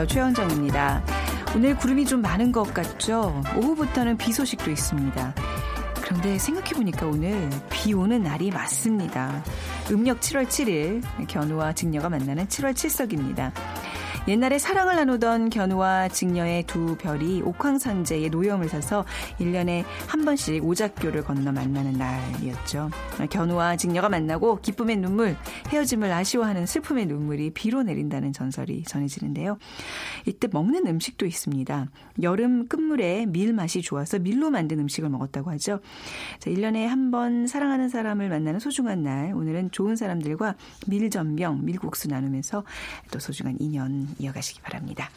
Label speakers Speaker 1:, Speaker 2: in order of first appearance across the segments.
Speaker 1: 아나운서 최현정입니다. 오늘 구름이 좀 많은 것 같죠? 오후부터는 비 소식도 있습니다. 그런데 생각해보니까 오늘 비 오는 날이 맞습니다. 음력 7월 7일, 견우와 직녀가 만나는 7월 7석입니다. 옛날에 사랑을 나누던 견우와 직녀의 두 별이 옥황상제의 노염을 사서 1년에 한 번씩 오작교를 건너 만나는 날이었죠. 견우와 직녀가 만나고 기쁨의 눈물, 헤어짐을 아쉬워하는 슬픔의 눈물이 비로 내린다는 전설이 전해지는데요. 이때 먹는 음식도 있습니다. 여름 끝물에 밀 맛이 좋아서 밀로 만든 음식을 먹었다고 하죠. 자, 1년에 한 번 사랑하는 사람을 만나는 소중한 날, 오늘은 좋은 사람들과 밀전병, 밀국수 나누면서 또 소중한 인연 이어가시기 바랍니다.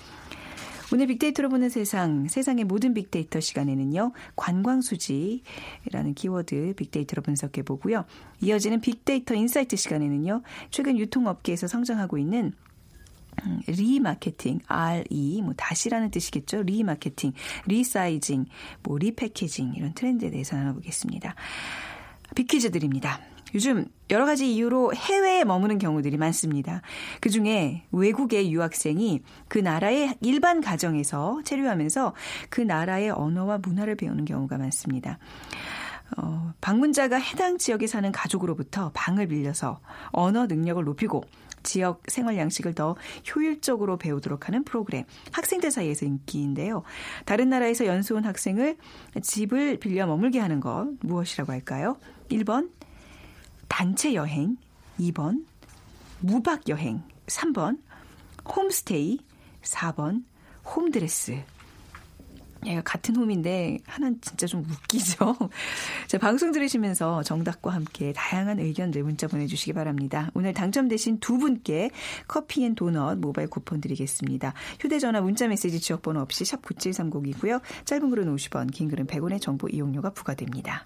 Speaker 1: 오늘 빅데이터로 보는 세상, 세상의 모든 빅데이터 시간에는요, 관광수지라는 키워드 빅데이터로 분석해 보고요. 이어지는 빅데이터 insight 시간에는요, 최근 유통업계에서 성장하고 있는 음, remarketing, RE, 뭐 다시라는 뜻이겠죠. remarketing, resizing, 뭐 repackaging 이런 트렌드에 대해서 나눠보겠습니다. 빅퀴즈 드립니다. 요즘 여러 가지 이유로 해외에 머무는 경우들이 많습니다. 그 중에 외국의 유학생이 그 나라의 일반 가정에서 체류하면서 그 나라의 언어와 문화를 배우는 경우가 많습니다. 어, 방문자가 해당 지역에 사는 가족으로부터 방을 빌려서 언어 능력을 높이고 지역 생활 양식을 더 효율적으로 배우도록 하는 프로그램. 학생들 사이에서 인기인데요. 다른 나라에서 연수 온 학생을 집을 빌려 머물게 하는 것 무엇이라고 할까요? 1번 단체 여행, 2번 무박 여행, 3번 홈스테이, 4번 홈드레스. 얘가 같은 홈인데 하나는 진짜 좀 웃기죠. 자, 방송 들으시면서 정답과 함께 다양한 의견들 문자 보내주시기 바랍니다. 오늘 당첨되신 두 분께 커피 and 도넛 모바일 쿠폰 드리겠습니다. 휴대전화 문자메시지 지역번호 없이 샵 9730이고요. 짧은 글은 50원, 긴 글은 100원의 정보 이용료가 부과됩니다.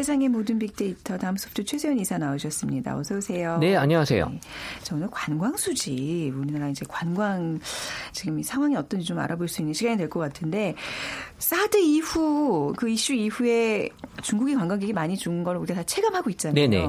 Speaker 1: 세상의 모든 빅데이터 다음 소프트 최세현 이사 나오셨습니다. 어서 오세요.
Speaker 2: 네, 안녕하세요. 네,
Speaker 1: 저 오늘 관광 수지 우리나라 이제 관광 지금 상황이 어떤지 좀 알아볼 수 있는 시간이 될 것 같은데 사드 이후 그 이슈 이후에 중국이 관광객이 많이 준 걸 우리가 다 체감하고 있잖아요. 네네.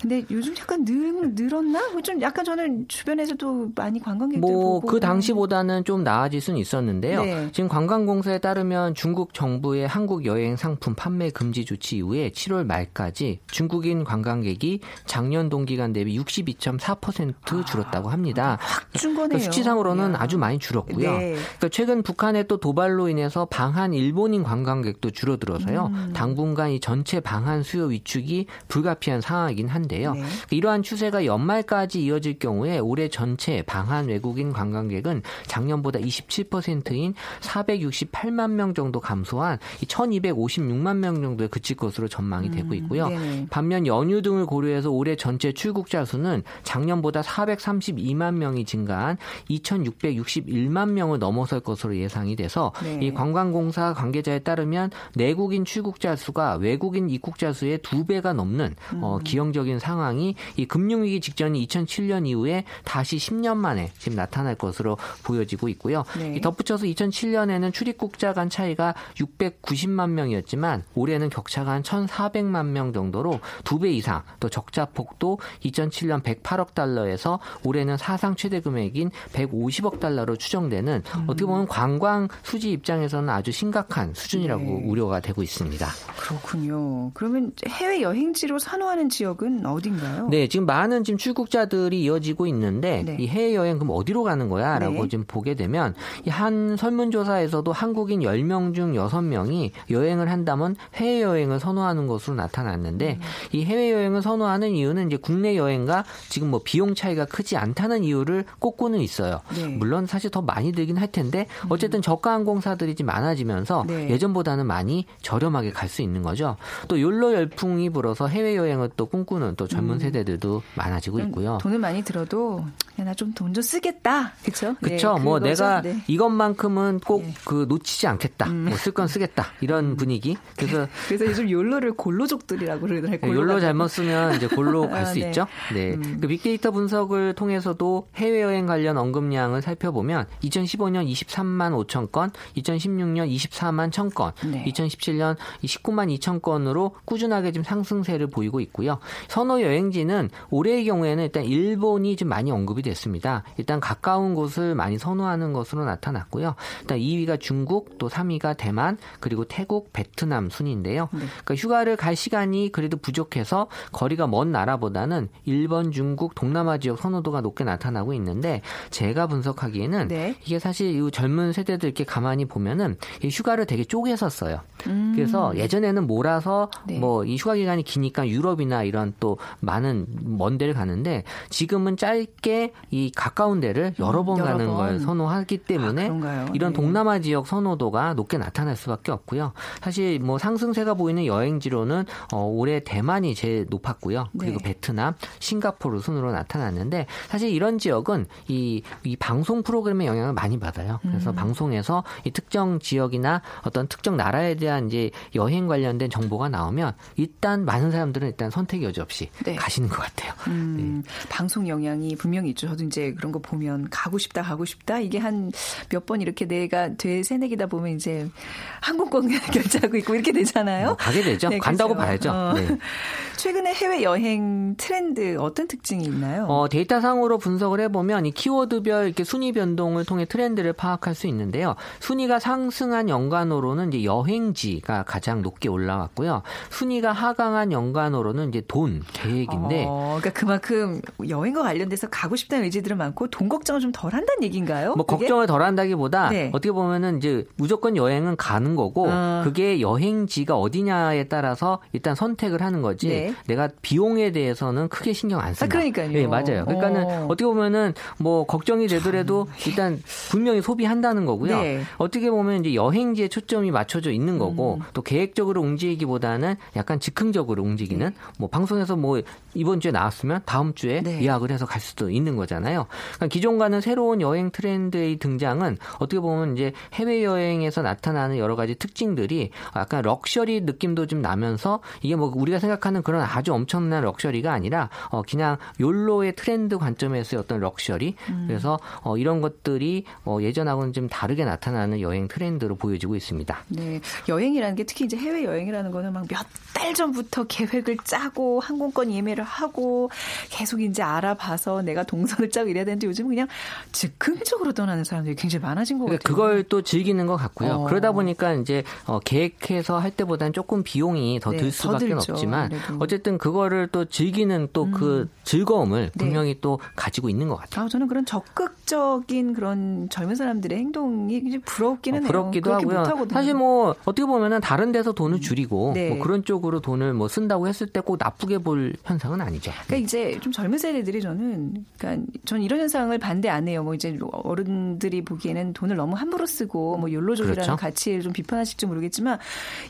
Speaker 1: 근데 요즘 약간 늘, 늘었나? 뭐좀 약간 저는 주변에서도 많이 관광객들 뭐
Speaker 2: 보고. 그 당시보다는 좀 나아질 수는 있었는데요. 네. 지금 관광공사에 따르면 중국 정부의 한국 여행 상품 판매 금지 조치 이후에 7월 말까지 중국인 관광객이 작년 동기간 대비 62.4% 줄었다고 합니다.
Speaker 1: 아, 확준 거네요. 그러니까
Speaker 2: 수치상으로는 야. 아주 많이 줄었고요. 네. 그러니까 최근 북한의 또 도발로 인해서 방한 일본인 관광객도 줄어들어서요. 음. 당분간 이 전체 방한 수요 위축이 불가피한 상황이긴 한데 있는데요. 네. 이러한 추세가 연말까지 이어질 경우에 올해 전체 방한 외국인 관광객은 작년보다 27%인 468만 명 정도 감소한 1,256만 명 정도에 그칠 것으로 전망이 되고 음, 있고요. 음, 반면 연휴 등을 고려해서 올해 전체 출국자 수는 작년보다 432만 명이 증가한 2,661만 명을 넘어설 것으로 예상이 돼서 네. 이 관광공사 관계자에 따르면 내국인 출국자 수가 외국인 입국자 수의 두 배가 넘는 어, 음. 어, 기형적인 있는 상황이 이 금융위기 직전인 2007년 이후에 다시 10년 만에 지금 나타날 것으로 보여지고 있고요. 네. 덧붙여서 2007년에는 출입국자 간 차이가 690만 명이었지만 올해는 격차가 한 1,400만 명 정도로 두 배 이상 또 적자 폭도 2007년 108억 달러에서 올해는 사상 최대 금액인 150억 달러로 추정되는 음. 어떻게 보면 관광 수지 입장에서는 아주 심각한 수준이라고 네. 우려가 되고 있습니다.
Speaker 1: 그렇군요. 그러면 해외 여행지로 선호하는 지역은 어딘가요?
Speaker 2: 네, 지금 많은 지금 출국자들이 이어지고 있는데 네. 이 해외 여행 그럼 어디로 가는 거야라고 네. 지금 보게 되면 이 한 설문조사에서도 한국인 10명 중 6명이 여행을 한다면 해외 여행을 선호하는 것으로 나타났는데 음. 이 해외 여행을 선호하는 이유는 이제 국내 여행과 지금 뭐 비용 차이가 크지 않다는 이유를 꼽고는 있어요. 네. 물론 사실 더 많이 들긴 할 텐데 음. 어쨌든 저가 항공사들이 좀 많아지면서 네. 예전보다는 많이 저렴하게 갈 수 있는 거죠. 또 욜로 열풍이 불어서 해외 여행을 또 꿈꾸는 또 젊은 음. 세대들도 많아지고 있고요.
Speaker 1: 돈을 많이 들어도 나 좀 돈 좀 쓰겠다. 그렇죠?
Speaker 2: 그렇죠. 네, 뭐 내가 네. 이것만큼은 꼭그 네. 놓치지 않겠다. 음. 뭐쓸 건 쓰겠다. 이런 분위기. 그래서
Speaker 1: 그래서 요즘 욜로를 골로족들이라고 그러더라고요.
Speaker 2: 네, 욜로 잘못 쓰면 이제 골로 갈수 아, 네. 있죠. 네. 음. 그 빅데이터 분석을 통해서도 해외 여행 관련 언급량을 살펴보면 2015년 23만 5천 건, 2016년 24만 1천 건, 네. 2017년 19만 2천 건으로 꾸준하게 지금 상승세를 보이고 있고요. 선호 여행지는 올해의 경우에는 일단 일본이 좀 많이 언급이 됐습니다. 일단 가까운 곳을 많이 선호하는 것으로 나타났고요. 일단 2위가 중국, 또 3위가 대만, 그리고 태국, 베트남 순인데요. 네. 그러니까 휴가를 갈 시간이 그래도 부족해서 거리가 먼 나라보다는 일본, 중국, 동남아 지역 선호도가 높게 나타나고 있는데 제가 분석하기에는 네. 이게 사실 이 젊은 세대들 이렇게 가만히 보면은 이 휴가를 되게 쪼개서 써요. 음. 그래서 예전에는 몰아서 네. 뭐이 휴가 기간이 기니까 유럽이나 이런 또 많은 먼 데를 가는데 지금은 짧게 이 가까운 데를 여러 번 여러 가는 번. 걸 선호하기 때문에 아, 이런 네. 동남아 지역 선호도가 높게 나타날 수밖에 없고요. 사실 뭐 상승세가 보이는 여행지로는 어, 올해 대만이 제일 높았고요. 그리고 네. 베트남, 싱가포르 순으로 나타났는데 사실 이런 지역은 이, 이 방송 프로그램의 영향을 많이 받아요. 그래서 음. 방송에서 이 특정 지역이나 어떤 특정 나라에 대한 이제 여행 관련된 정보가 나오면 일단 많은 사람들은 일단 선택 여지 없이 네. 가시는 것 같아요. 음,
Speaker 1: 네. 방송 영향이 분명히 있죠. 저도 이제 그런 거 보면 가고 싶다, 가고 싶다. 이게 한 몇 번 이렇게 내가 돼 새내기다 보면 이제 항공권 결제하고 있고 이렇게 되잖아요. 뭐
Speaker 2: 가게 되죠. 네, 간다고 그렇죠. 봐야죠. 어. 네.
Speaker 1: 최근에 해외 여행 트렌드 어떤 특징이 있나요?
Speaker 2: 어, 데이터상으로 분석을 해보면 이 키워드별 이렇게 순위 변동을 통해 트렌드를 파악할 수 있는데요. 순위가 상승한 연간으로는 이제 여행지가 가장 높게 올라왔고요. 순위가 하강한 연간으로는 이제 돈 계획인데.
Speaker 1: 어, 그러니까 그만큼 여행과 관련돼서 가고 싶다는 의지들은 많고 돈 걱정을 좀 덜 한다는 얘기인가요?
Speaker 2: 뭐 그게? 걱정을 덜 한다기보다 네. 어떻게 보면은 이제 무조건 여행은 가는 거고 어. 그게 여행지가 어디냐에 따라서 일단 선택을 하는 거지. 네. 내가 비용에 대해서는 크게 신경 안 쓴다.
Speaker 1: 아, 그러니까요.
Speaker 2: 네, 맞아요. 그러니까는 어. 떻게 보면은 뭐 걱정이 되더라도 일단 분명히 소비한다는 거고요. 네. 어떻게 보면 이제 여행지에 초점이 맞춰져 있는 거고 음. 또 계획적으로 움직이기보다는 약간 즉흥적으로 움직이는 네. 뭐 방송에서 뭐 이번 주에 나왔으면 다음 주에 네. 예약을 해서 갈 수도 있는 거잖아요. 그러니까 기존과는 새로운 여행 트렌드의 등장은 어떻게 보면 이제 해외 여행에서 나타나는 여러 가지 특징들이 약간 럭셔리 느낌도 좀 나면서 이게 뭐 우리가 생각하는 그런 아주 엄청난 럭셔리가 아니라 어 그냥 욜로의 트렌드 관점에서의 어떤 럭셔리 음. 그래서 어 이런 것들이 어 예전하고는 좀 다르게 나타나는 여행 트렌드로 보여지고 있습니다.
Speaker 1: 네. 여행이라는 게 특히 이제 해외 여행이라는 거는 막 몇 달 전부터 계획을 짜고 항공 권 예매를 하고 계속 이제 알아봐서 내가 동선을 짜고 이래야 되는데 요즘은 그냥 즉흥적으로 떠나는 사람들이 굉장히 많아진 것 그러니까
Speaker 2: 같아요. 그걸 또 즐기는 것 같고요. 어. 그러다 보니까 이제 어 계획해서 할 때보다는 조금 비용이 더들 네, 수밖에 없지만 어쨌든 그거를 또 즐기는 또그 음. 즐거움을 네. 분명히 네. 또 가지고 있는 것 같아요.
Speaker 1: 아, 저는 그런 적극적인 그런 젊은 사람들의 행동이 굉장히 부럽기는
Speaker 2: 어, 부럽기도
Speaker 1: 해요.
Speaker 2: 하고요. 사실 뭐 어떻게 보면은 다른 데서 돈을 줄이고 네. 뭐 그런 쪽으로 돈을 뭐 쓴다고 했을 때 꼭 나쁘게 볼 현상은 아니죠.
Speaker 1: 그러니까 이제 좀 젊은 세대들이 저는 그러니까 전 이런 현상을 반대 안 해요. 뭐 이제 어른들이 보기에는 돈을 너무 함부로 쓰고 뭐 욜로족이라는 그렇죠. 가치를 좀 비판하실지 모르겠지만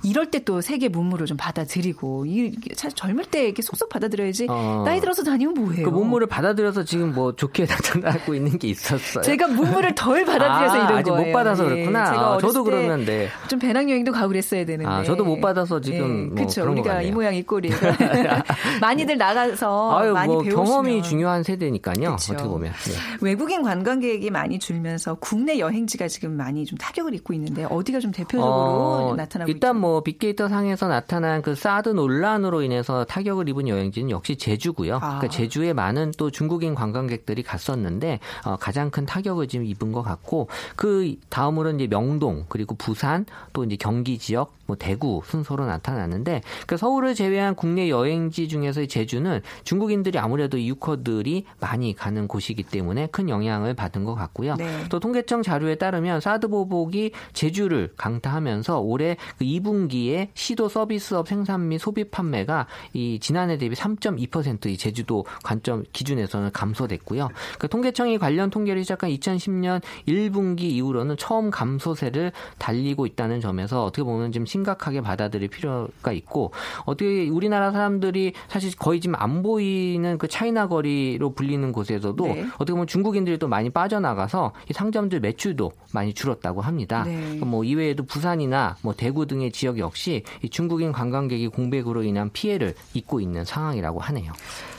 Speaker 1: 이럴 때 또 세계 문물을 좀 받아들이고 이 사실 젊을 때 이렇게 속속 받아들여야지 어. 나이 들어서 다니면 뭐해요?
Speaker 2: 그 문물을 받아들여서 지금 뭐 좋게 나타나고 있는 게 있었어요.
Speaker 1: 제가 문물을 덜 받아들여서 아, 이런
Speaker 2: 아직
Speaker 1: 거예요.
Speaker 2: 못 받아서 네. 그렇구나. 제가 아, 저도 그러면 네.
Speaker 1: 좀 배낭여행도 가고 그랬어야 되는데. 아,
Speaker 2: 저도 못 받아서 지금 네. 뭐
Speaker 1: 그렇죠. 우리가 이 모양 이 꼴이 많이들 나가서 아유, 많이 뭐 배우시면.
Speaker 2: 경험이 중요한 세대니까요. 그쵸. 어떻게 보면 네.
Speaker 1: 외국인 관광객이 많이 줄면서 국내 여행지가 지금 많이 좀 타격을 입고 있는데 어디가 좀 대표적으로 어, 나타나고
Speaker 2: 일단
Speaker 1: 있죠?
Speaker 2: 뭐 빅데이터 상에서 나타난 그 사드 논란으로 인해서 타격을 입은 여행지는 역시 제주고요. 아. 그러니까 제주에 많은 또 중국인 관광객들이 갔었는데 어, 가장 큰 타격을 지금 입은 것 같고 그 다음으로 이제 명동 그리고 부산 또 이제 경기 지역 뭐 대구 순서로 나타나는데 그 서울을 제외한 국내 여행지 중에서 제주는 중국인들이 아무래도 이유커들이 많이 가는 곳이기 때문에 큰 영향을 받은 것 같고요. 네. 또 통계청 자료에 따르면 사드 보복이 제주를 강타하면서 올해 그 2분기에 시도 서비스업 생산 및 소비 판매가 이 지난해 대비 3.2%이 제주도 관점 기준에서는 감소됐고요. 그 통계청이 관련 통계를 시작한 2010년 1분기 이후로는 처음 감소세를 달리고 있다는 점에서 어떻게 보면 지금 심각하게 받아들일 필요가 있고 어떻게 우리나라 사람들이 사실 거의 지금 안 보이는 그 차이나 거리로 불리는 곳에서도 네. 어떻게 보면 중국인들이 또 많이 빠져나가서 이 상점들 매출도 많이 줄었다고 합니다. 네. 뭐 이외에도 부산이나 뭐 대구 등의 지역 역시 이 중국인 관광객이 공백으로 인한 피해를 입고 있는 상황이라고 하네요.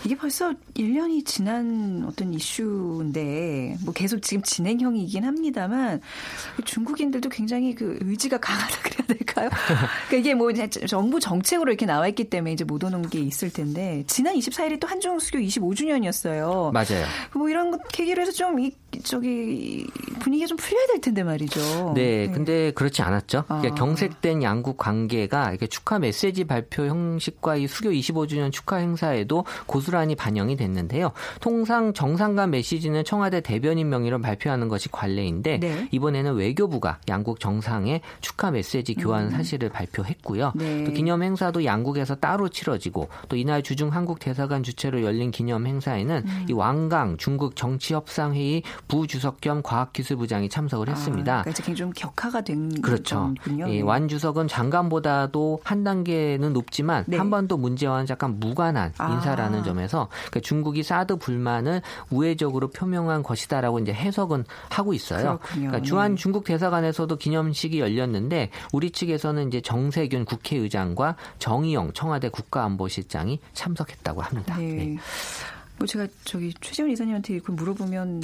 Speaker 1: 이게 벌써 1년이 지난 어떤 이슈인데 뭐 계속 지금 진행형이긴 합니다만 중국인들도 굉장히 그 의지가 강하다 그래야 될까요? 그러니까 이게 뭐 정부 정책으로 이렇게 나와 있기 때문에 이제 못 오는 게 있을 텐데 지난 24일이 또 한중 수교 25주년이었어요.
Speaker 2: 맞아요.
Speaker 1: 뭐 이런 것 계기로 해서 좀 이, 저기 분위기가 좀 풀려야 될 텐데 말이죠.
Speaker 2: 네, 네. 근데 그렇지 않았죠. 아. 그러니까 경색된 양국 관계가 이렇게 축하 메시지 발표 형식과 이 수교 25주년 축하 행사에도 고스란히 반영이 됐는데요. 통상 정상 간 메시지는 청와대 대변인 명의로 발표하는 것이 관례인데 네. 이번에는 외교부가 양국 정상의 축하 메시지 교환 음. 사실을 발표했고요. 네. 또 기념 행사도 양국에서 따로 치러지고 또 이날 주중 한국 대사관 주최로 열린 기념 행사에는 음. 이 왕강 중국 정치협상회의 부주석 겸 과학기술부장이 참석을 아, 했습니다.
Speaker 1: 아, 그러니까 좀 격하가 된
Speaker 2: 그렇죠. 예, 완 주석은 장관보다도 한 단계는 높지만 네. 한번도 문제와는 약간 무관한 아. 인사라는 점에서 그러니까 중국이 사드 불만을 우회적으로 표명한 것이다라고 이제 해석은 하고 있어요. 그러니까 주한 네. 중국 대사관에서도 기념식이 열렸는데 우리 측에서는 이제 정세균 국회의장과 정의영 청와대 국가안보실장이 참석했다고 합니다. 네. 네.
Speaker 1: 뭐 제가 저기 최재훈 이사님한테 그 물어보면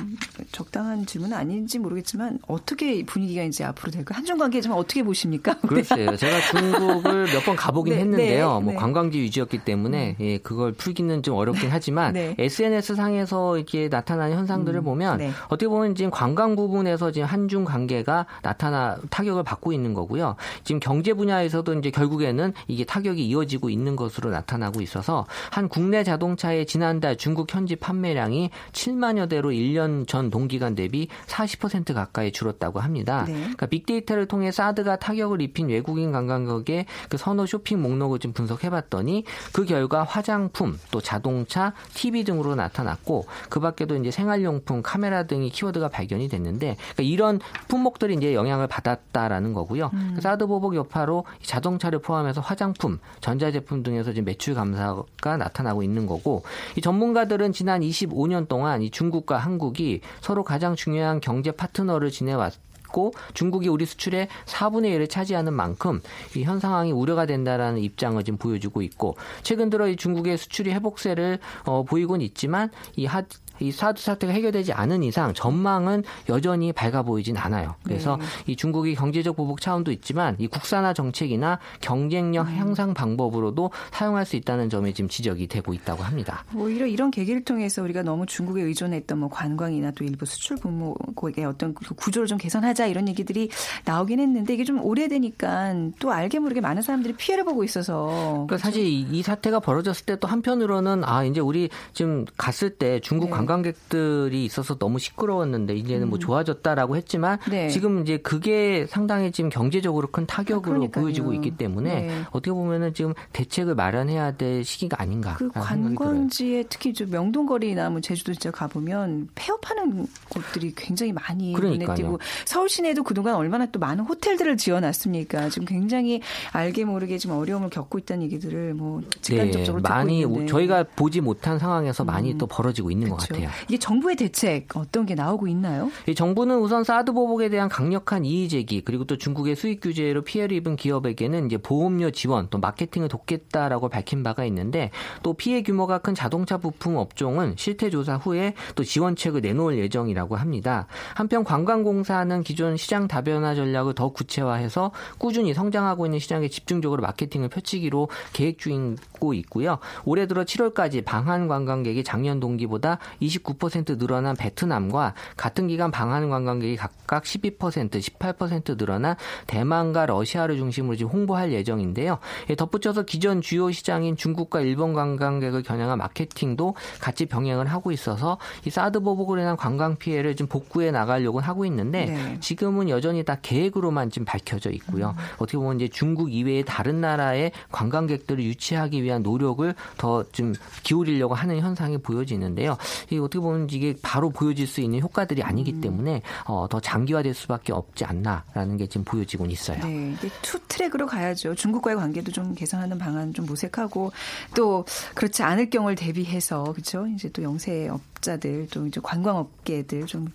Speaker 1: 적당한 질문은 아닌지 모르겠지만 어떻게 분위기가 이제 앞으로 될까? 한중 관계 좀 어떻게 보십니까?
Speaker 2: 글쎄요. 제가 중국을 몇 번 가보긴 네, 했는데요. 네, 뭐 네. 관광지 위주였기 때문에 음. 예, 그걸 풀기는 좀 어렵긴 하지만 네. SNS 상에서 이렇게 나타나는 현상들을 음, 보면 네. 어떻게 보면 지금 관광 부분에서 지금 한중 관계가 나타나 타격을 받고 있는 거고요. 지금 경제 분야에서도 이제 결국에는 이게 타격이 이어지고 있는 것으로 나타나고 있어서 한 국내 자동차의 지난달 중국 중국 현지 판매량이 7만여 대로 1년 전 동기간 대비 40% 가까이 줄었다고 합니다. 네. 그러니까 빅데이터를 통해 사드가 타격을 입힌 외국인 관광객의 그 선호 쇼핑 목록을 좀 분석해봤더니 그 결과 화장품, 또 자동차, TV 등으로 나타났고 그 밖에도 이제 생활용품, 카메라 등이 키워드가 발견이 됐는데 그러니까 이런 품목들이 이제 영향을 받았다라는 거고요. 음. 그 사드 보복 여파로 자동차를 포함해서 화장품, 전자제품 등에서 지금 매출 감사가 나타나고 있는 거고 이 전문가들 학자들은 지난 25년 동안 이 중국과 한국이 서로 가장 중요한 경제 파트너를 지내왔 고 중국이 우리 수출의 4분의 1을 차지하는 만큼 이 현 상황이 우려가 된다라는 입장을 지금 보여주고 있고 최근 들어 이 중국의 수출이 회복세를 어, 보이곤 있지만 이 하, 이 사드 사태가 해결되지 않은 이상 전망은 여전히 밝아 보이진 않아요. 그래서 네. 이 중국이 경제적 보복 차원도 있지만 이 국산화 정책이나 경쟁력 음. 향상 방법으로도 사용할 수 있다는 점이 지금 지적이 되고 있다고 합니다.
Speaker 1: 오히려 이런 계기를 통해서 우리가 너무 중국에 의존했던 뭐 관광이나 또 일부 수출 분목의 어떤 그 구조를 좀 개선하자 이런 얘기들이 나오긴 했는데 이게 좀 오래되니까 또 알게 모르게 많은 사람들이 피해를 보고 있어서
Speaker 2: 그러니까 사실 이 사태가 벌어졌을 때 또 한편으로는 아 이제 우리 지금 갔을 때 중국 네. 관광 관광객들이 있어서 너무 시끄러웠는데 이제는 뭐 음. 좋아졌다라고 했지만 네. 지금 이제 그게 상당히 지금 경제적으로 큰 타격으로 아, 보여지고 있기 때문에 네. 어떻게 보면은 지금 대책을 마련해야 될 시기가 아닌가.
Speaker 1: 그 관광지에 특히 좀 명동거리나 뭐 제주도 진짜 가보면 폐업하는 곳들이 굉장히 많이 눈에 띄고 서울 시내도 그동안 얼마나 또 많은 호텔들을 지어놨습니까. 지금 굉장히 알게 모르게 지금 어려움을 겪고 있다는 얘기들을 뭐 직간접적으로
Speaker 2: 네, 많이 있는데. 저희가 보지 못한 상황에서 많이 음. 또 벌어지고 있는 그쵸. 것 같아요.
Speaker 1: 이게 정부의 대책 어떤 게 나오고 있나요?
Speaker 2: 이 정부는 우선 사드 보복에 대한 강력한 이의 제기 그리고 또 중국의 수익 규제로 피해를 입은 기업에게는 이제 보험료 지원 또 마케팅을 돕겠다라고 밝힌 바가 있는데 또 피해 규모가 큰 자동차 부품 업종은 실태 조사 후에 또 지원책을 내놓을 예정이라고 합니다. 한편 관광공사는 기존 시장 다변화 전략을 더 구체화해서 꾸준히 성장하고 있는 시장에 집중적으로 마케팅을 펼치기로 계획 중이고 있고요. 올해 들어 7월까지 방한 관광객이 작년 동기보다 29% 늘어난 베트남과 같은 기간 방한 관광객이 각각 12%, 18% 늘어난 대만과 러시아를 중심으로 지금 홍보할 예정인데요. 예, 덧붙여서 기존 주요 시장인 중국과 일본 관광객을 겨냥한 마케팅도 같이 병행을 하고 있어서 이 사드 보복으로 인한 관광 피해를 좀 복구해 나가려고 하고 있는데 네. 지금은 여전히 다 계획으로만 지금 밝혀져 있고요. 음. 어떻게 보면 이제 중국 이외의 다른 나라의 관광객들을 유치하기 위한 노력을 더 좀 기울이려고 하는 현상이 보여지는데요. 이 어떻게 보면 이게 바로 보여질 수 있는 효과들이 아니기 음. 때문에 어, 더 장기화될 수밖에 없지 않나라는 게 지금 보여지고 있어요.
Speaker 1: 네, two track으로 가야죠. 중국과의 관계도 좀 개선하는 방안 좀 모색하고 또 그렇지 않을 경우를 대비해서 그렇죠. 이제 또 영세 업 자들 또 이제 관광업계들 좀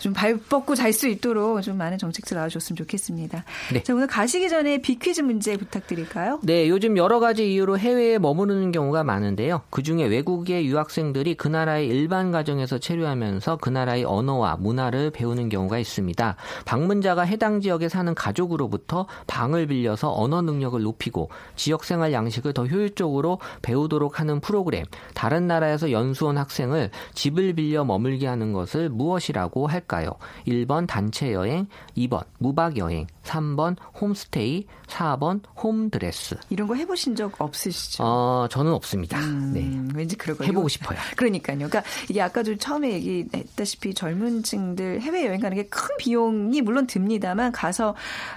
Speaker 1: 좀 발 뻗고 잘 수 있도록 좀 많은 정책들 나와줬으면 좋겠습니다. 네. 자 오늘 가시기 전에 비퀴즈 문제 부탁드릴까요?
Speaker 2: 네, 요즘 여러 가지 이유로 해외에 머무르는 경우가 많은데요. 그 중에 외국의 유학생들이 그 나라의 일반 가정에서 체류하면서 그 나라의 언어와 문화를 배우는 경우가 있습니다. 방문자가 해당 지역에 사는 가족으로부터 방을 빌려서 언어 능력을 높이고 지역 생활 양식을 더 효율적으로 배우도록 하는 프로그램. 다른 나라에서 연수 온 학생을 집을 빌려 머물게 하는 것을 무엇이라고 할까요? 1번 단체 여행, 2번 무박 여행, 3번 홈스테이, 4번 홈드레스.
Speaker 1: 이런 거 해보신 적 없으시죠?
Speaker 2: 어, 저는 없습니다. 음,
Speaker 1: 네. 왠지 그럴 거예요.
Speaker 2: 해보고 싶어요.
Speaker 1: 그러니까요. 그러니까 이게 아까도 처음에 얘기했다시피 젊은 층들 해외 여행 가는 게 큰 비용이 물론 듭니다만 가서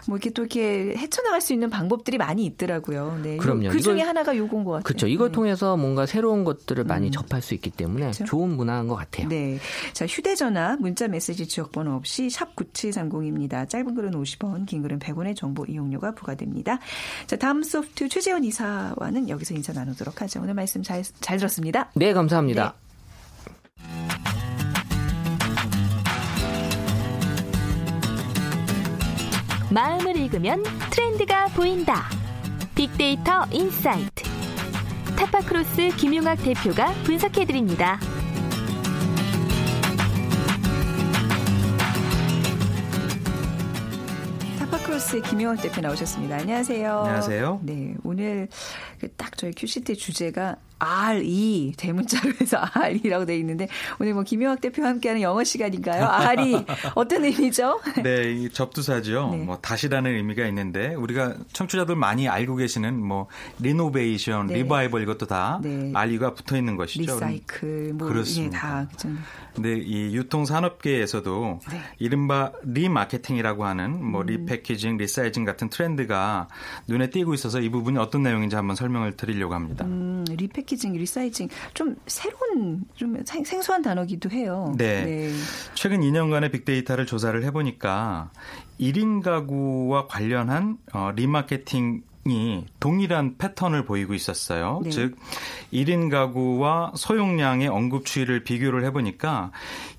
Speaker 1: 뭐 이렇게 또 이렇게 헤쳐나갈 수 있는 방법들이 많이 있더라고요. 네.
Speaker 2: 그럼요.
Speaker 1: 그 중에 하나가 요건 것 같아요.
Speaker 2: 그렇죠. 이걸 네. 통해서 뭔가 새로운 것들을 많이 음. 접할 수 있기 때문에 그렇죠? 좋은 문화인 것 같아요.
Speaker 1: 네. 자, 휴대전화, 문자 메시지 지역번호 없이 샵 9730입니다. 짧은 글은 50원, 긴 글은 100원의 정보 이용료가 부과됩니다. 자, 다음 소프트 최재원 이사와는 여기서 인사 나누도록 하죠. 오늘 말씀 잘, 잘 들었습니다.
Speaker 2: 네, 감사합니다. 네.
Speaker 3: 마음을 읽으면 트렌드가 보인다. 빅데이터 insight. 타파크로스 김용학 대표가 분석해드립니다.
Speaker 1: 크로스의 김용학 대표 나오셨습니다. 안녕하세요.
Speaker 4: 안녕하세요.
Speaker 1: 네, 오늘 그딱 저희 큐시트 주제가 RE 대문자로 해서 RE라고 돼 있는데 오늘 뭐 김용학 대표와 함께하는 영어 시간인가요? RE 어떤 의미죠?
Speaker 4: 네, 이 접두사죠. 네. 뭐 다시라는 의미가 있는데 우리가 청취자들 많이 알고 계시는 뭐 리노베이션, 네. 리바이벌 이것도 다 네. RE가 붙어 있는 것이죠.
Speaker 1: recycle 뭐 그렇습니다. 예, 다 그렇죠.
Speaker 4: 근데 이 유통 산업계에서도 네. 이른바 remarketing이라고 하는 뭐 음. repackaging, resizing 같은 트렌드가 눈에 띄고 있어서 이 부분이 어떤 내용인지 한번 설명을 드리려고 합니다.
Speaker 1: 음, repackaging, resizing 좀 새로운 좀 생소한 단어기도 해요.
Speaker 4: 네. 네. 최근 2년간의 빅데이터를 조사를 해보니까 1인 가구와 관련한 어, remarketing이 동일한 패턴을 보이고 있었어요. 네. 즉 1인 가구와 소용량의 언급 추이를 비교를 해 보니까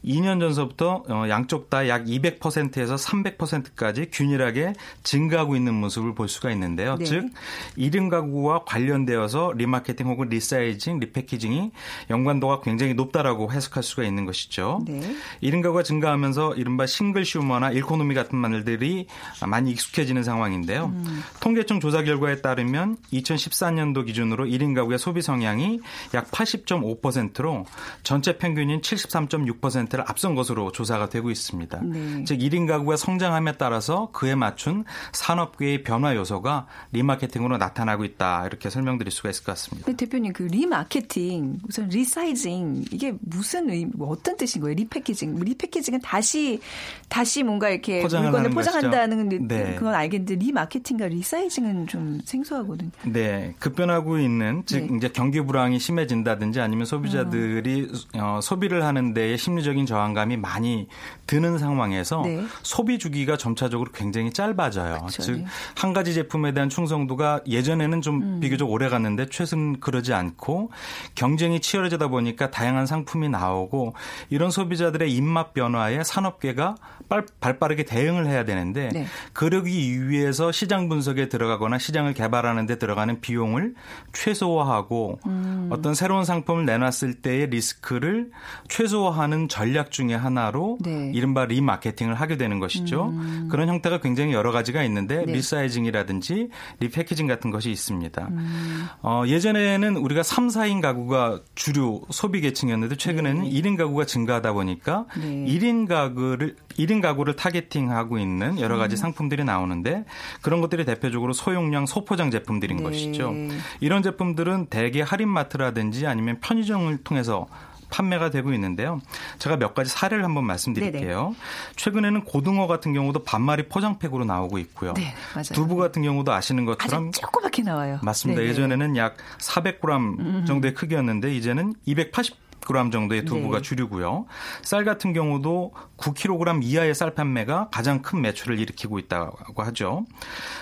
Speaker 4: 2년 전서부터 어, 양쪽 다 약 200%에서 300%까지 균일하게 증가하고 있는 모습을 볼 수가 있는데요. 네. 즉 1인 가구와 관련되어서 remarketing 혹은 resizing, repackaging이 연관도가 굉장히 높다라고 해석할 수가 있는 것이죠. 네. 1인 가구가 증가하면서 이른바 싱글슈머나 일코노미 같은 말들이 많이 익숙해지는 상황인데요. 음. 통계청 조사 결과 에 따르면 2014년도 기준으로 1인 가구의 소비 성향이 약 80.5%로 전체 평균인 73.6%를 앞선 것으로 조사가 되고 있습니다. 네. 즉 1인 가구가 성장함에 따라서 그에 맞춘 산업계의 변화 요소가 remarketing으로 나타나고 있다. 이렇게 설명드릴 수가 있을 것 같습니다.
Speaker 1: 네, 대표님 그 remarketing 우선 resizing 이게 무슨 의미 뭐 어떤 뜻인 거예요? repackaging. repackaging은 다시 다시 뭔가 이렇게 물건을 포장한다는 네. 그건 알겠는데 리마케팅과 리사이징은 좀 생소하거든요.
Speaker 4: 네. 급변하고 있는 즉 네. 이제 경기 불황이 심해진다든지 아니면 소비자들이 어. 어, 소비를 하는 데에 심리적인 저항감이 많이 드는 상황에서 네. 소비 주기가 점차적으로 굉장히 짧아져요. 즉한 네. 가지 제품에 대한 충성도가 예전에는 좀 음. 비교적 오래 갔는데 최근 그러지 않고 경쟁이 치열해지다 보니까 다양한 상품이 나오고 이런 소비자들의 입맛 변화에 산업계가 빨, 발빠르게 대응을 해야 되는데 네. 그러기 위해서 시장 분석에 들어가거나 시장 을 개발하는 데 들어가는 비용을 최소화하고 음. 어떤 새로운 상품을 내놨을 때의 리스크를 최소화하는 전략 중의 하나로 네. 이른바 remarketing을 하게 되는 것이죠. 음. 그런 형태가 굉장히 여러 가지가 있는데 네. resizing이라든지 repackaging 같은 것이 있습니다. 음. 어, 예전에는 우리가 3, 4인 가구가 주류 소비 계층이었는데 최근에는 네. 1인 가구가 증가하다 보니까 네. 1인 가구를 1인 가구를 targeting하고 있는 여러 가지 음. 상품들이 나오는데 그런 것들이 대표적으로 소용량 소포장 제품들인 네. 것이죠. 이런 제품들은 대개 할인마트라든지 아니면 편의점을 통해서 판매가 되고 있는데요. 제가 몇 가지 사례를 한번 말씀드릴게요. 네네. 최근에는 고등어 같은 경우도 반마리 포장팩으로 나오고 있고요. 네, 맞아요. 두부 같은 경우도 아시는 것처럼
Speaker 1: 아주 조그맣게 나와요.
Speaker 4: 맞습니다. 네네. 예전에는 약 400g 음. 정도의 크기였는데 이제는 280 10g 정도의 두부가 네. 주류고요. 쌀 같은 경우도 9kg 이하의 쌀 판매가 가장 큰 매출을 일으키고 있다고 하죠.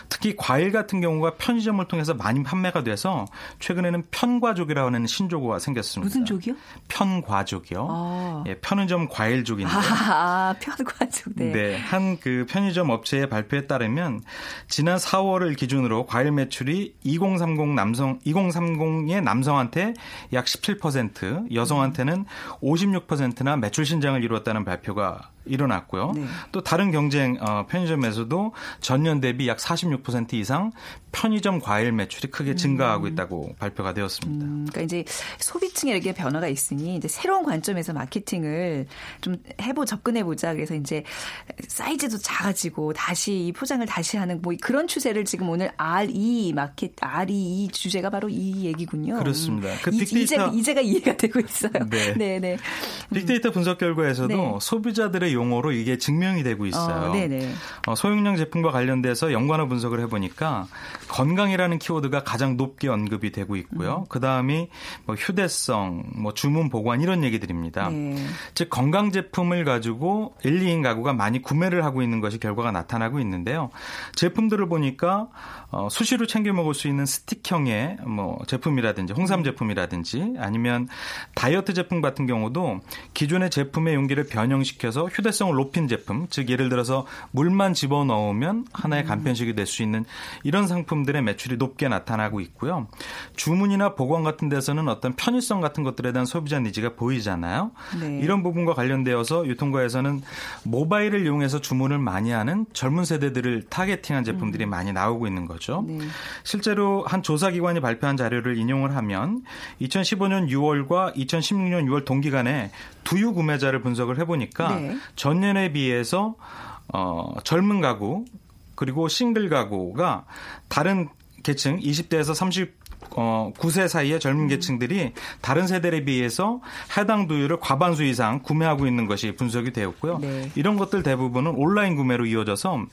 Speaker 4: 특히 과일 같은 경우가 편의점을 통해서 많이 판매가 돼서 최근에는 편과족이라고 하는 신조고가 생겼습니다.
Speaker 1: 무슨 족이요?
Speaker 4: 편과족이요. 아. 예, 편의점 과일족인데. 아,
Speaker 1: 아 편과족. 네.
Speaker 4: 네. 한 그 편의점 업체의 발표에 따르면 지난 4월을 기준으로 과일 매출이 2030 남성 2030의 남성한테 약 17%, 여성한테 는 56%나 매출 신장을 이루었다는 발표가 일어났고요. 네. 또 다른 경쟁 어, 편의점에서도 전년 대비 약 46% 이상 편의점 과일 매출이 크게 증가하고 음. 있다고 발표가 되었습니다. 음,
Speaker 1: 그러니까 이제 소비층에 이렇게 변화가 있으니 이제 새로운 관점에서 마케팅을 좀 해보 접근해 보자. 그래서 이제 사이즈도 작아지고 다시 이 포장을 다시 하는 뭐 그런 추세를 지금 오늘 RE 마켓 RE 주제가 바로 이 얘기군요.
Speaker 4: 그렇습니다.
Speaker 1: 그 빅데이터 이제, 이제가 이해가 되고 있어요. 네, 네. 네.
Speaker 4: 빅데이터 분석 결과에서도 네. 소비자들의 용어로 이게 증명이 되고 있어요. 어, 네네. 어, 소용량 제품과 관련돼서 연관어 분석을 해보니까 건강이라는 키워드가 가장 높게 언급이 되고 있고요. 음. 그 다음이 뭐 휴대성, 뭐 주문 보관 이런 얘기들입니다. 네. 즉 건강 제품을 가지고 1, 2인 가구가 많이 구매를 하고 있는 것이 결과가 나타나고 있는데요. 제품들을 보니까 어, 수시로 챙겨 먹을 수 있는 스틱형의 뭐 제품이라든지 홍삼 음. 제품이라든지 아니면 다이어트 제품 같은 경우도 기존의 제품의 용기를 변형시켜서 휴대성을 높인 제품, 즉 예를 들어서 물만 집어 넣으면 하나의 음. 간편식이 될 수 있는 이런 상품들의 매출이 높게 나타나고 있고요. 주문이나 보관 같은 데서는 어떤 편의성 같은 것들에 대한 소비자 needs가 보이잖아요. 네. 이런 부분과 관련되어서 유통가에서는 모바일을 이용해서 주문을 많이 하는 젊은 세대들을 targeting한 제품들이 음. 많이 나오고 있는 거죠. 거죠. 네. 실제로 한 조사기관이 발표한 자료를 인용을 하면 2015년 6월과 2016년 6월 동기간에 두유 구매자를 분석을 해보니까 네. 전년에 비해서 어, 젊은 가구 그리고 싱글 가구가 다른 계층 20대에서 30 어, 9세 사이의 젊은 음. 계층들이 다른 세대에 비해서 해당 두유를 과반수 이상 구매하고 있는 것이 분석이 되었고요. 네. 이런 것들 대부분은 온라인 구매로 이어져서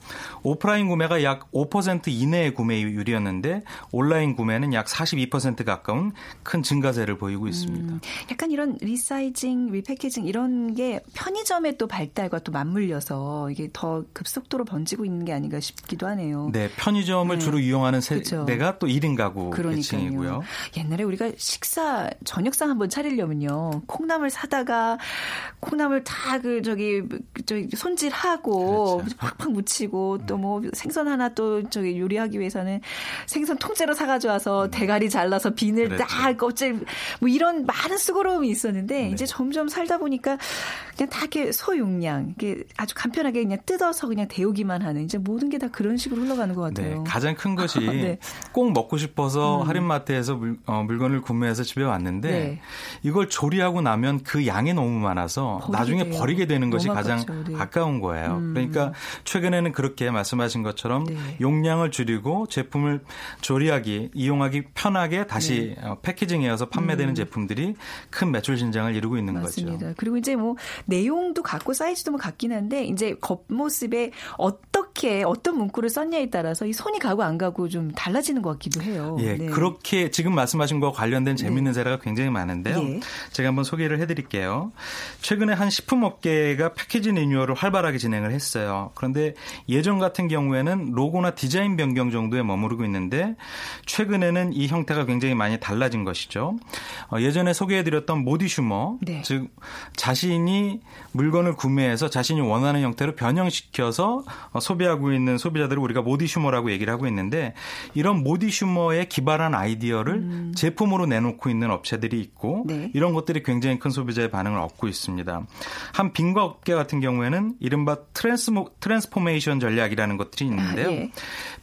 Speaker 4: 오프라인 구매가 약 5% 이내의 구매율이었는데 온라인 구매는 약 42% 가까운 큰 증가세를 보이고 있습니다. 음,
Speaker 1: 약간 이런 resizing, repackaging 이런 게 편의점의 또 발달과 또 맞물려서 이게 더 급속도로 번지고 있는 게 아닌가 싶기도 하네요.
Speaker 4: 네, 편의점을 네. 주로 이용하는 세대가 그렇죠. 또 1인 가구 계층이 아니고요.
Speaker 1: 옛날에 우리가 식사 저녁상 한번 차리려면요. 콩나물 사다가 콩나물 다 그 저기 저기 손질하고 그렇죠. 팍팍 묻히고 또 뭐 생선 하나 또 저기 요리하기 위해서는 생선 통째로 사가져 와서 음. 대가리 잘라서 비늘 그렇죠. 딱 껍질 뭐 이런 많은 수고로움이 있었는데 네. 이제 점점 살다 보니까 그냥 다 이렇게 소용량 이게 아주 간편하게 그냥 뜯어서 그냥 데우기만 하는 이제 모든 게 다 그런 식으로 흘러가는 것 같아요.
Speaker 4: 네, 가장 큰 것이 네. 꼭 먹고 싶어서 음. 할인마 이마트에서 물, 어, 물건을 구매해서 집에 왔는데 네. 이걸 조리하고 나면 그 양이 너무 많아서 나중에 돼요. 버리게 되는 것이 가장 아깝죠, 아까운 거예요. 음. 그러니까 최근에는 그렇게 말씀하신 것처럼 네. 용량을 줄이고 제품을 조리하기, 이용하기 편하게 다시 네. 어, 패키징해서 판매되는 음. 제품들이 큰 매출 진장을 이루고 있는
Speaker 1: 맞습니다.
Speaker 4: 거죠.
Speaker 1: 그리고 이제 뭐 내용도 같고 사이즈도 뭐 같긴 한데 이제 겉모습에 어떻게 어떤 문구를 썼냐에 따라서 이 손이 가고 안 가고 좀 달라지는 것 같기도 해요.
Speaker 4: 예, 네. 그렇게 지금 말씀하신 것과 관련된 네. 재미있는 네. 사례가 굉장히 많은데요. 예. 제가 한번 소개를 해드릴게요. 최근에 한 식품업계가 패키지 리뉴얼을 활발하게 진행을 했어요. 그런데 예전 같은 경우에는 로고나 디자인 변경 정도에 머무르고 있는데 최근에는 이 형태가 굉장히 많이 달라진 것이죠. 어, 예전에 소개해드렸던 모디슈머, 네. 즉 자신이 물건을 구매해서 자신이 원하는 형태로 변형시켜서 어, 소비하고 있는 소비자들을 우리가 modisumer라고 얘기를 하고 있는데 이런 modisumer의 기발한 아이디 아이디어를 음. 제품으로 내놓고 있는 업체들이 있고 네. 이런 것들이 굉장히 큰 소비자의 반응을 얻고 있습니다. 한 빙과 업계 같은 경우에는 이른바 transmo, transformation 전략이라는 것들이 있는데요. 아, 예.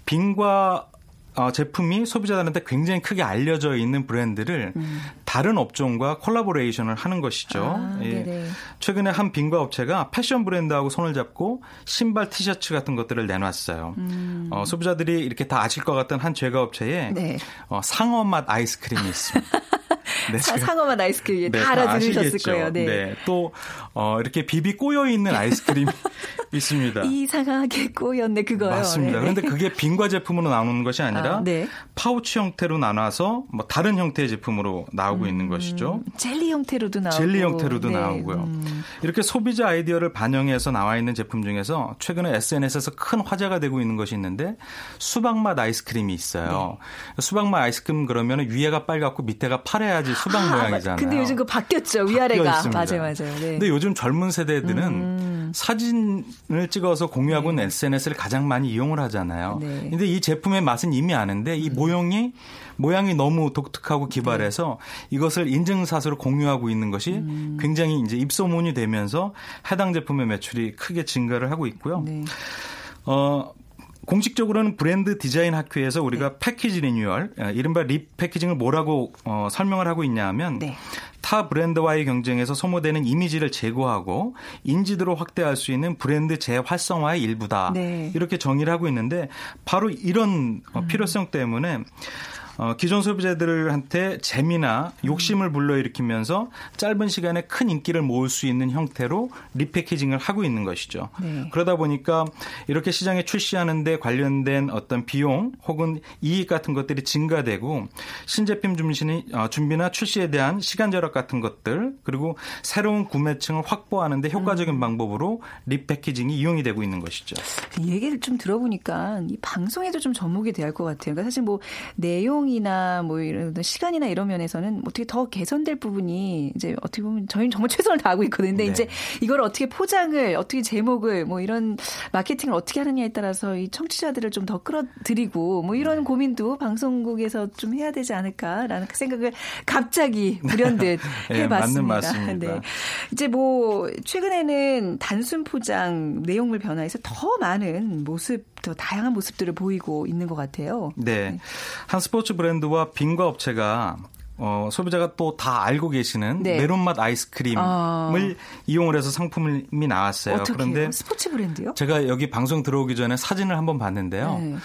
Speaker 4: 빙과 어, 제품이 소비자들한테 굉장히 크게 알려져 있는 브랜드를 음. 다른 업종과 collaboration을 하는 것이죠. 아, 예. 최근에 한 빙과 업체가 패션 브랜드하고 손을 잡고 신발, 티셔츠 같은 것들을 내놨어요. 음. 어, 소비자들이 이렇게 다 아실 것 같던 한 제과 업체에 네. 어, 상어 맛 아이스크림이 있습니다.
Speaker 1: 네, 상어맛 아이스크림 네, 다 알아들으셨을 거예요. 네. 네.
Speaker 4: 또 어, 이렇게 비비 꼬여 있는 아이스크림이 있습니다.
Speaker 1: 이상하게 꼬였네 그거요.
Speaker 4: 맞습니다. 네. 그런데 그게 빈과 제품으로 나오는 것이 아니라 아, 네. 파우치 형태로 나눠서 뭐 다른 형태의 제품으로 나오고 음, 있는 것이죠.
Speaker 1: 젤리 형태로도 나오고
Speaker 4: 젤리 형태로도 네. 나오고요. 음. 이렇게 소비자 아이디어를 반영해서 나와 있는 제품 중에서 최근에 SNS에서 큰 화제가 되고 있는 것이 있는데 수박맛 아이스크림이 있어요. 네. 수박맛 아이스크림 그러면 위에가 빨갛고 밑에가 파래야 지 수박 아, 모양이잖아요.
Speaker 1: 근데 요즘 그 바뀌었죠 위아래가. 맞아요, 맞아요. 네.
Speaker 4: 근데 요즘 젊은 세대들은 음. 사진을 찍어서 공유하고 는 네. SNS를 가장 많이 이용을 하잖아요. 네. 근데 이 제품의 맛은 이미 아는데 이 음. 모형이 모양이 너무 독특하고 기발해서 네. 이것을 인증샷으로 공유하고 있는 것이 음. 굉장히 이제 입소문이 되면서 해당 제품의 매출이 크게 증가를 하고 있고요. 네. 어, 공식적으로는 브랜드 디자인 학회에서 우리가 네. 패키지 리뉴얼, 어, 이른바 repackaging을 뭐라고 어, 설명을 하고 있냐 하면 네. 타 브랜드와의 경쟁에서 소모되는 이미지를 제거하고 인지도를 확대할 수 있는 브랜드 재활성화의 일부다. 네. 이렇게 정의를 하고 있는데 바로 이런 어, 필요성 때문에 어, 기존 소비자들한테 재미나 욕심을 불러일으키면서 짧은 시간에 큰 인기를 모을 수 있는 형태로 리패키징을 하고 있는 것이죠. 네. 그러다 보니까 이렇게 시장에 출시하는데 관련된 어떤 비용 혹은 이익 같은 것들이 증가되고 신제품 준비니, 어, 준비나 출시에 대한 시간 절약 같은 것들 그리고 새로운 구매층을 확보하는데 효과적인 음. 방법으로 리패키징이 이용이 되고 있는 것이죠.
Speaker 1: 이 얘기를 좀 들어보니까 이 방송에도 좀 접목이 돼야 할 것 같아요. 그러니까 사실 뭐 내용 비용이나 뭐 이런 시간이나 이런 면에서는 어떻게 더 개선될 부분이 이제 어떻게 보면 저희는 정말 최선을 다하고 있거든요. 근데 네. 이제 이걸 어떻게 포장을 어떻게 제목을 뭐 이런 마케팅을 어떻게 하느냐에 따라서 이 청취자들을 좀 더 끌어들이고 뭐 이런 네. 고민도 방송국에서 좀 해야 되지 않을까라는 생각을 갑자기 불현듯 네, 해봤습니다. 네. 이제 뭐 최근에는 단순 포장 내용물 변화에서 더 많은 모습 더 다양한 모습들을 보이고 있는 것 같아요.
Speaker 4: 네. 네. 한 스포츠 브랜드와 빙과 업체가 어, 소비자가 또 다 알고 계시는 네. 메론맛 아이스크림을 아. 이용을 해서 상품이 나왔어요.
Speaker 1: 그런데 스포츠 브랜드요?
Speaker 4: 제가 여기 방송 들어오기 전에 사진을 한번 봤는데요. 네.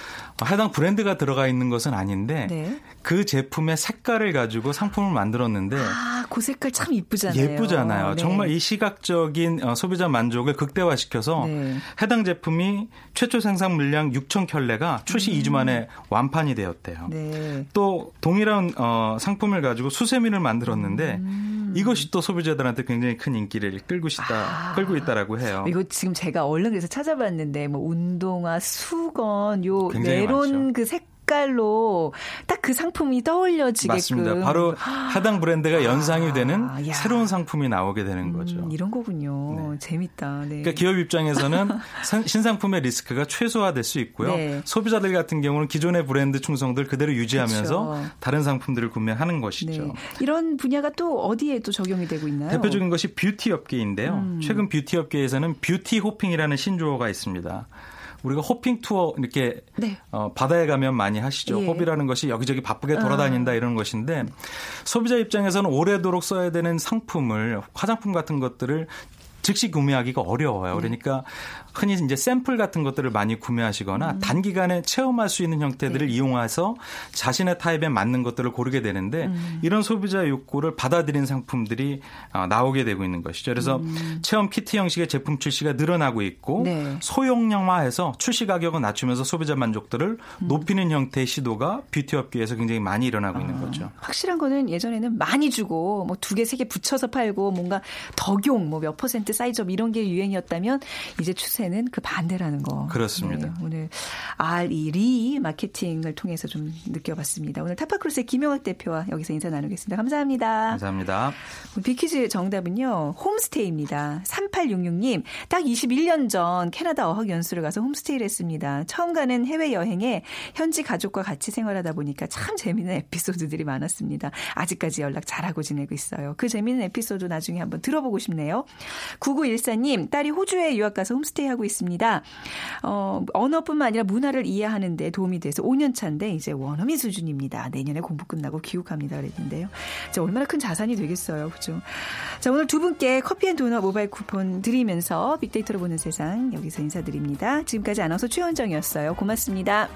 Speaker 4: 해당 브랜드가 들어가 있는 것은 아닌데 네. 그 제품의 색깔을 가지고 상품을 만들었는데
Speaker 1: 아, 그 색깔 참 이쁘잖아요.
Speaker 4: 예쁘잖아요. 네. 정말 이 시각적인 어, 소비자 만족을 극대화시켜서 네. 해당 제품이 최초 생산 물량 6천 켤레가 출시 음. 2주 만에 완판이 되었대요. 네. 또 동일한 어, 상품을 가지고 수세미를 만들었는데 음. 이것이 또 소비자들한테 굉장히 큰 인기를 끌고 있다, 아. 끌고 있다라고 해요.
Speaker 1: 이거 지금 제가 얼른 그래서 찾아봤는데 뭐 운동화, 수건, 요 메론 그 색 색깔로 딱 그 상품이 떠올려지게끔
Speaker 4: 맞습니다. 바로 해당 브랜드가 연상이 되는 아, 새로운 상품이 나오게 되는 음, 거죠.
Speaker 1: 이런 거군요. 네. 재밌다. 네.
Speaker 4: 그러니까 기업 입장에서는 신상품의 risk가 최소화될 수 있고요. 네. 소비자들 같은 경우는 기존의 브랜드 충성도를 그대로 유지하면서 그렇죠. 다른 상품들을 구매하는 것이죠. 네.
Speaker 1: 이런 분야가 또 어디에 또 적용이 되고 있나요?
Speaker 4: 대표적인 것이 뷰티 업계인데요. 음. 최근 뷰티 업계에서는 beauty hopping이라는 신조어가 있습니다. 우리가 hopping tour 이렇게 네. 어, 바다에 가면 많이 하시죠. 예. hopping이라는 것이 여기저기 바쁘게 돌아다닌다 아. 이런 것인데 소비자 입장에서는 오래도록 써야 되는 상품을 화장품 같은 것들을 즉시 구매하기가 어려워요. 네. 그러니까 흔히 이제 샘플 같은 것들을 많이 구매하시거나 음. 단기간에 체험할 수 있는 형태들을 네. 이용해서 자신의 타입에 맞는 것들을 고르게 되는데 음. 이런 소비자 욕구를 받아들인 상품들이 어, 나오게 되고 있는 것이죠. 그래서 음. 체험 키트 형식의 제품 출시가 늘어나고 있고 네. 소용량화해서 출시 가격을 낮추면서 소비자 만족도를 음. 높이는 형태의 시도가 뷰티 업계에서 굉장히 많이 일어나고 아. 있는 거죠.
Speaker 1: 확실한 거는 예전에는 많이 주고 뭐 두 개, 세 개 붙여서 팔고 뭔가 덕용 뭐 몇 퍼센트 size up 이런 게 유행이었다면 이제 추세 추세는 그 반대라는 거.
Speaker 4: 그렇습니다. 네,
Speaker 1: 오늘 RE re 마케팅을 통해서 좀 느껴봤습니다. 오늘 타파크루스의 김영학 대표와 여기서 인사 나누겠습니다. 감사합니다.
Speaker 4: 감사합니다.
Speaker 1: big 퀴즈 정답은요. 홈스테이입니다. 3866님, 딱 21년 전 캐나다 어학 연수를 가서 홈스테이를 했습니다. 처음 가는 해외 여행에 현지 가족과 같이 생활하다 보니까 참 재미있는 에피소드들이 많았습니다. 아직까지 연락 잘하고 지내고 있어요. 그 재미있는 에피소드 나중에 한번 들어보고 싶네요. 9914님, 딸이 호주에 유학 가서 홈스테이 하고 있습니다. 어, 언어뿐만 아니라 문화를 이해하는데 도움이 돼서 5년 차인데 이제 원어민 수준입니다. 내년에 공부 끝나고 귀국합니다. 그랬는데요. 자, 얼마나 큰 자산이 되겠어요. 그죠? 자, 오늘 두 분께 커피 and 도넛 모바일 쿠폰 드리면서 빅데이터로 보는 세상 여기서 인사드립니다. 지금까지 아나운서 최원정이었어요. 고맙습니다.